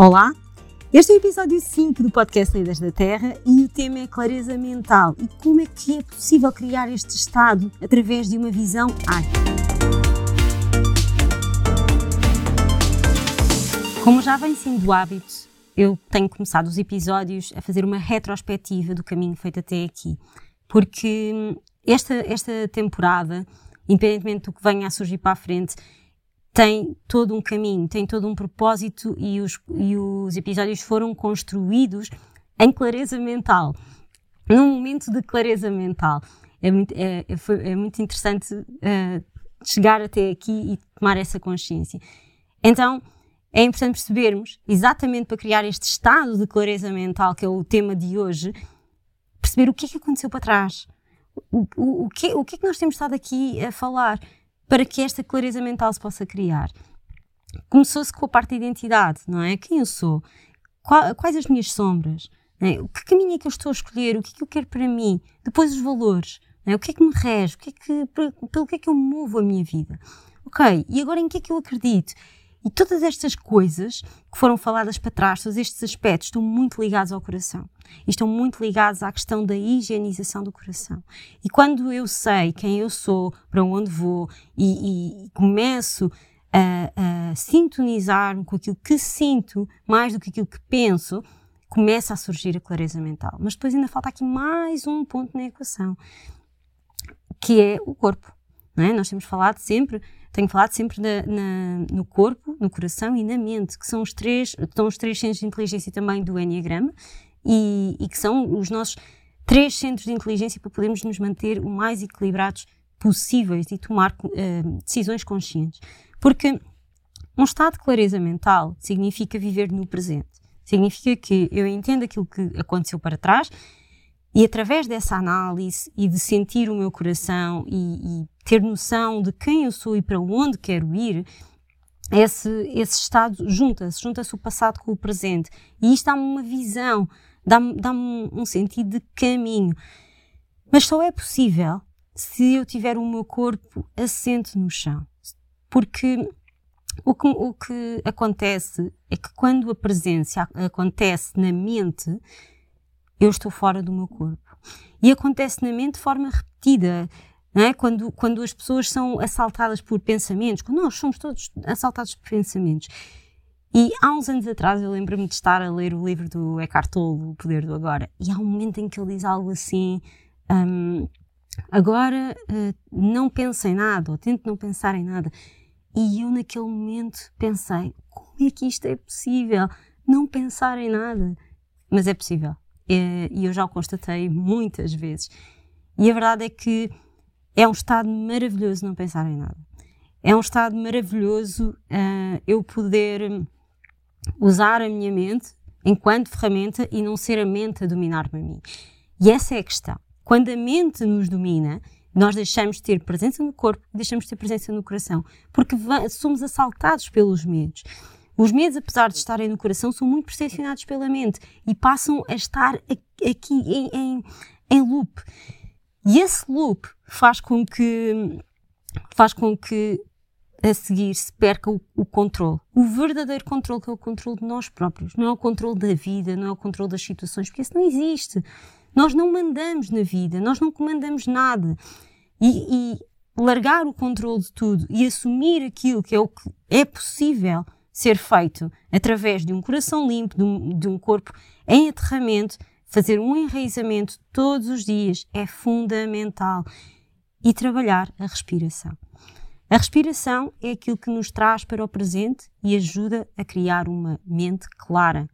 Olá, este é o episódio 5 do podcast Líderes da Terra e o tema é clareza mental e como é que é possível criar este estado através de uma visão ágil. Como já vem sendo hábito, eu tenho começado os episódios a fazer uma retrospectiva do caminho feito até aqui, porque esta, esta temporada, independentemente do que venha a surgir para a frente, tem todo um caminho, tem todo um propósito e os, e os episódios foram construídos em clareza mental. Num momento de clareza mental. É muito, é, é é muito interessante uh, chegar até aqui e tomar essa consciência. Então, é importante percebermos, exatamente para criar este estado de clareza mental, que é o tema de hoje, perceber o que é que aconteceu para trás. O, o, o, que, o que é que nós temos estado aqui a falar para que esta clareza mental se possa criar. Começou-se com a parte da identidade, não é? Quem eu sou? quais as minhas sombras? É? O que caminho é que eu estou a escolher? O que é que eu quero para mim? Depois os valores. É? O que é que me rege? O que é que, pelo que é que eu movo a minha vida? Ok, e agora em que é que eu acredito? E todas estas coisas que foram faladas para trás, todos estes aspectos, estão muito ligados ao coração. E estão muito ligados à questão da higienização do coração. E quando eu sei quem eu sou, para onde vou, e, e começo a, a sintonizar-me com aquilo que sinto, mais do que aquilo que penso, começa a surgir a clareza mental. Mas depois ainda falta aqui mais um ponto na equação, que é o corpo. É? Nós temos falado sempre tenho falado sempre na, na, no corpo, no coração e na mente, que são os três, estão os três centros de inteligência também do Enneagrama e, e que são os nossos três centros de inteligência para podermos nos manter o mais equilibrados possíveis e tomar uh, decisões conscientes. Porque um estado de clareza mental significa viver no presente. Significa que eu entendo aquilo que aconteceu para trás e através dessa análise e de sentir o meu coração e, e ter noção de quem eu sou e para onde quero ir, esse, esse estado junta-se, junta-se o passado com o presente. E isto dá-me uma visão, dá-me dá um sentido de caminho. Mas só é possível se eu tiver o meu corpo assente no chão. Porque o que, o que acontece é que quando a presença acontece na mente, eu estou fora do meu corpo. E acontece na mente de forma repetida. É? quando, quando as pessoas são assaltadas por pensamentos, quando nós somos todos assaltados por pensamentos. E há uns anos atrás eu lembro-me de estar a ler o livro do Eckhart Tolle, O Poder do Agora, e há um momento em que ele diz algo assim: um, agora uh, não pense em nada, ou tente não pensar em nada. E eu naquele momento pensei: como é que isto é possível? Não pensar em nada. Mas é possível. Eh, e eu já o constatei muitas vezes. E a verdade é que é um estado maravilhoso não pensar em nada. É um estado maravilhoso uh, eu poder usar a minha mente enquanto ferramenta e não ser a mente a dominar-me a mim. E essa é a questão. Quando a mente nos domina, nós deixamos de ter presença no corpo deixamos de ter presença no coração, porque somos assaltados pelos medos. Os medos, apesar de estarem no coração, são muito percepcionados pela mente e passam a estar aqui em, em, em loop. E esse loop faz com que faz com que a seguir se perca o, o controle. O verdadeiro controle, que é o controle de nós próprios. Não é o controle da vida, não é o controle das situações, porque isso não existe. Nós não mandamos na vida, nós não comandamos nada. E, e largar o controle de tudo e assumir aquilo que é o que é possível ser feito através de um coração limpo, de um, de um corpo em aterramento, fazer um enraizamento todos os dias é fundamental. E trabalhar a respiração. A respiração é aquilo que nos traz para o presente e ajuda a criar uma mente clara.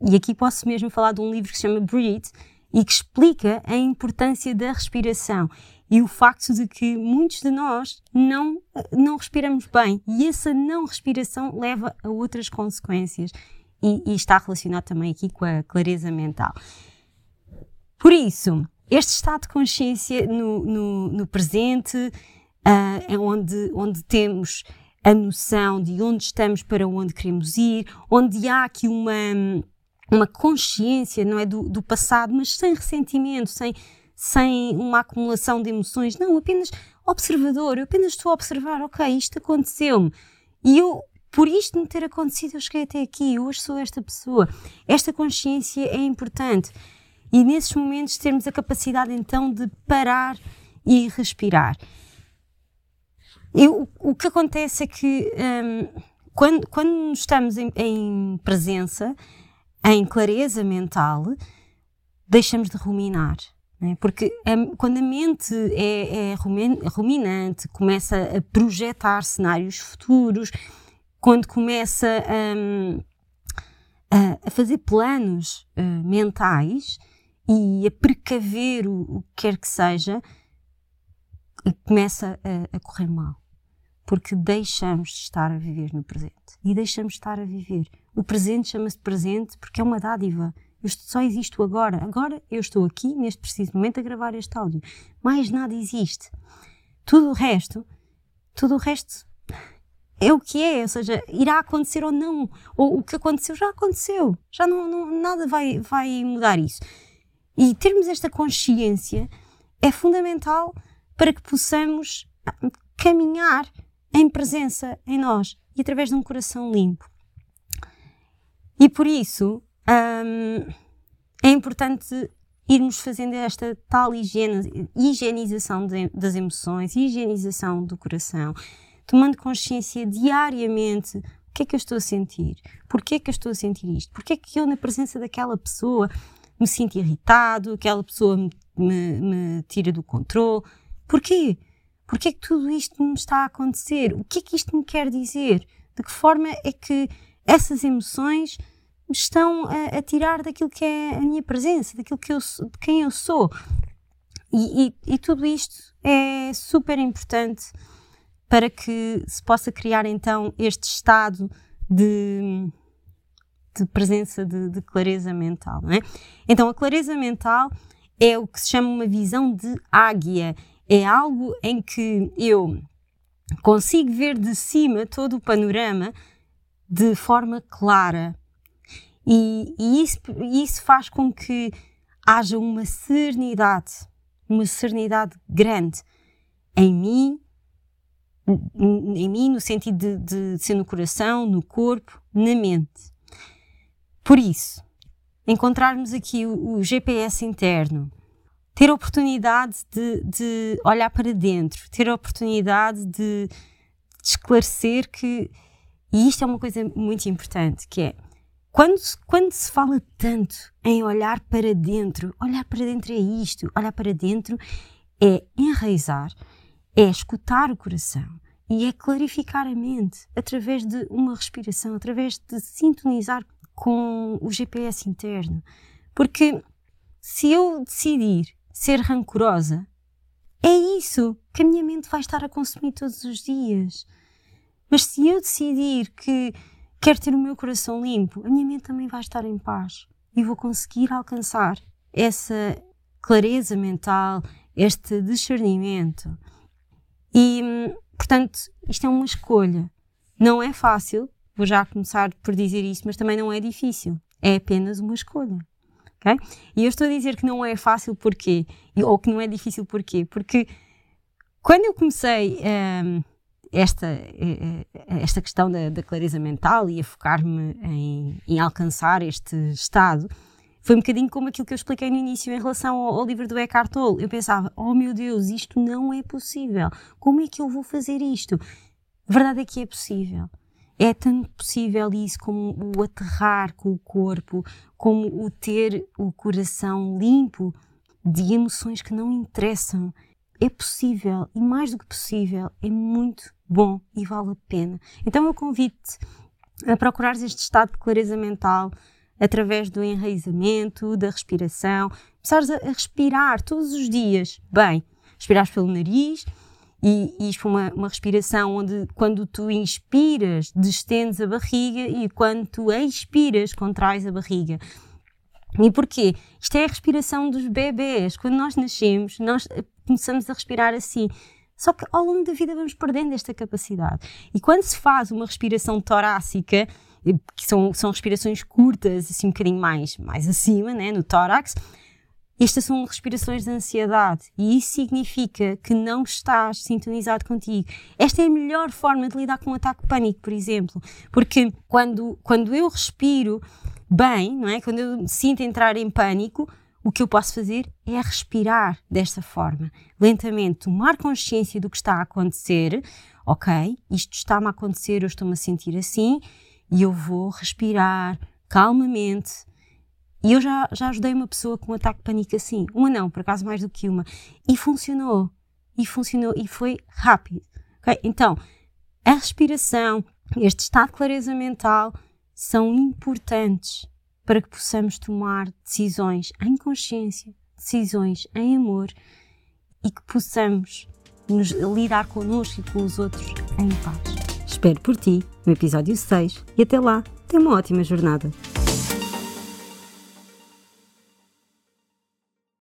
E aqui posso mesmo falar de um livro que se chama Breathe e que explica a importância da respiração e o facto de que muitos de nós não, não respiramos bem e essa não respiração leva a outras consequências e, e está relacionado também aqui com a clareza mental. Por isso, este estado de consciência no, no, no presente uh, é onde, onde temos a noção de onde estamos para onde queremos ir, onde há aqui uma, uma consciência, não é, do, do passado, mas sem ressentimento, sem, sem uma acumulação de emoções, não, apenas observador, eu apenas estou a observar, ok, isto aconteceu-me. E eu por isto me ter acontecido, eu cheguei até aqui, hoje sou esta pessoa. Esta consciência é importante. E nesses momentos termos a capacidade então de parar e respirar. E o, que acontece é que um, quando, quando estamos em, em presença, em clareza mental, deixamos de ruminar. Né? Porque quando a mente é, é ruminante, começa a projetar cenários futuros, quando começa um, a, a, fazer planos uh, mentais e a precaver o, o, que quer que seja, começa a, a correr mal. Porque deixamos de estar a viver no presente. E deixamos de estar a viver. O presente chama-se presente porque é uma dádiva. Eu só existo agora. Agora eu estou aqui, neste preciso momento, a gravar este áudio. Mais nada existe. Tudo o resto, tudo o resto é o que é, ou seja, irá acontecer ou não. Ou o que aconteceu já aconteceu. Já não, não nada vai, vai mudar isso. E termos esta consciência é fundamental para que possamos caminhar em presença em nós e através de um coração limpo. E por isso, um, é importante irmos fazendo esta tal higiene, higienização de, das emoções, higienização do coração, tomando consciência diariamente o que é que eu estou a sentir, porquê é que eu estou a sentir isto, porquê é que eu na presença daquela pessoa me sinto irritado, aquela pessoa me, me, me tira do controle, porquê? Porquê é que tudo isto me está a acontecer? O que é que isto me quer dizer? De que forma é que essas emoções estão a, a, tirar daquilo que é a minha presença, daquilo que eu, de quem eu sou. E, e, e, tudo isto é super importante para que se possa criar então este estado de, de presença de, de clareza mental. É? Então, a clareza mental é o que se chama uma visão de águia. É algo em que eu consigo ver de cima todo o panorama de forma clara, e, e isso, isso faz com que haja uma serenidade, uma serenidade grande em mim, em mim no sentido de, de ser no coração, no corpo, na mente. Por isso, encontrarmos aqui o, o GPS interno, ter a oportunidade de, de, olhar para dentro, ter a oportunidade de, de esclarecer que, e isto é uma coisa muito importante, que é quando, quando se fala tanto em olhar para dentro, olhar para dentro é isto, olhar para dentro é enraizar, é escutar o coração e é clarificar a mente através de uma respiração, através de sintonizar com o GPS interno. Porque se eu decidir ser rancorosa, é isso que a minha mente vai estar a consumir todos os dias. Mas se eu decidir que quero ter o meu coração limpo, a minha mente também vai estar em paz e vou conseguir alcançar essa clareza mental, este discernimento. E, portanto, isto é uma escolha. Não é fácil, vou já começar por dizer isso, mas também não é difícil. É apenas uma escolha. Okay? E eu estou a dizer que não é fácil porquê? Ou que não é difícil porquê? Porque quando eu comecei. Um, esta, eh, eh, esta questão da, da clareza mental e a focar-me em, em, alcançar este estado foi um bocadinho como aquilo que eu expliquei no início em relação ao, ao livro do Eckhart Tolle. Eu pensava, oh meu Deus, isto não é possível. Como é que eu vou fazer isto? A verdade é que é possível. É tanto possível isso como o aterrar com o corpo, como o ter o coração limpo de emoções que não interessam. É possível e mais do que possível, é muito bom e vale a pena. Então eu convido-te a procurares este estado de clareza mental através do enraizamento, da respiração, começares a, respirar todos os dias bem, respirares pelo nariz e, e isto uma, uma respiração onde quando tu inspiras destendes a barriga e quando tu expiras contrais a barriga. E porquê? Isto é a respiração dos bebês. Quando nós nascemos, nós começamos a respirar assim. Só que ao longo da vida vamos perdendo esta capacidade. E quando se faz uma respiração torácica, que são, são respirações curtas, assim um bocadinho mais, mais acima, né, no tórax, estas são respirações de ansiedade e isso significa que não estás sintonizado contigo. Esta é a melhor forma de lidar com um ataque de pânico, por exemplo, porque quando, quando eu respiro bem, não é? Quando eu sinto entrar em pânico, o que eu posso fazer é respirar desta forma, lentamente, tomar consciência do que está a acontecer. Ok, isto está-me a acontecer, eu estou-me a sentir assim, e eu vou respirar calmamente. E eu já, já ajudei uma pessoa com um ataque de pânico assim, uma não, por acaso mais do que uma, e funcionou. E funcionou, e foi rápido. Okay? Então, a respiração, este estado de clareza mental são importantes para que possamos tomar decisões em consciência, decisões em amor e que possamos nos lidar connosco e com os outros em paz. Espero por ti no episódio 6 e até lá, tenha uma ótima jornada.